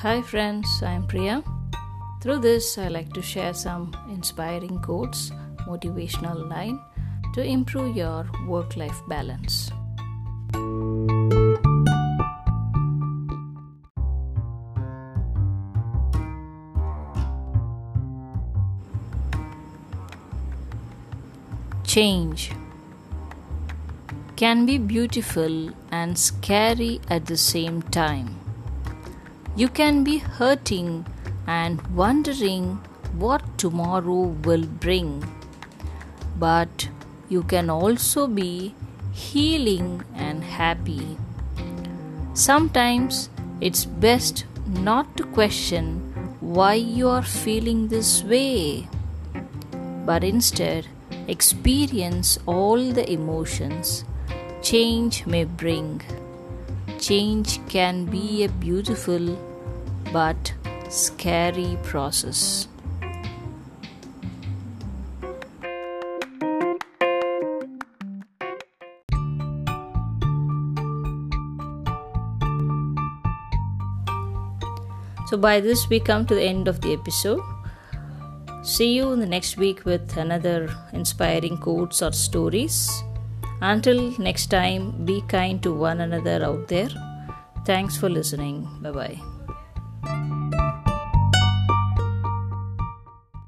Hi, friends, I'm Priya. Through this, I like to share some inspiring quotes, motivational line to improve your work life balance. Change can be beautiful and scary at the same time. You can be hurting and wondering what tomorrow will bring, but you can also be healing and happy. Sometimes it's best not to question why you are feeling this way, but instead experience all the emotions change may bring. Change can be a beautiful but scary process. So, by this, we come to the end of the episode. See you in the next week with another inspiring quotes or stories. Until next time, be kind to one another out there. Thanks for listening. Bye bye thank you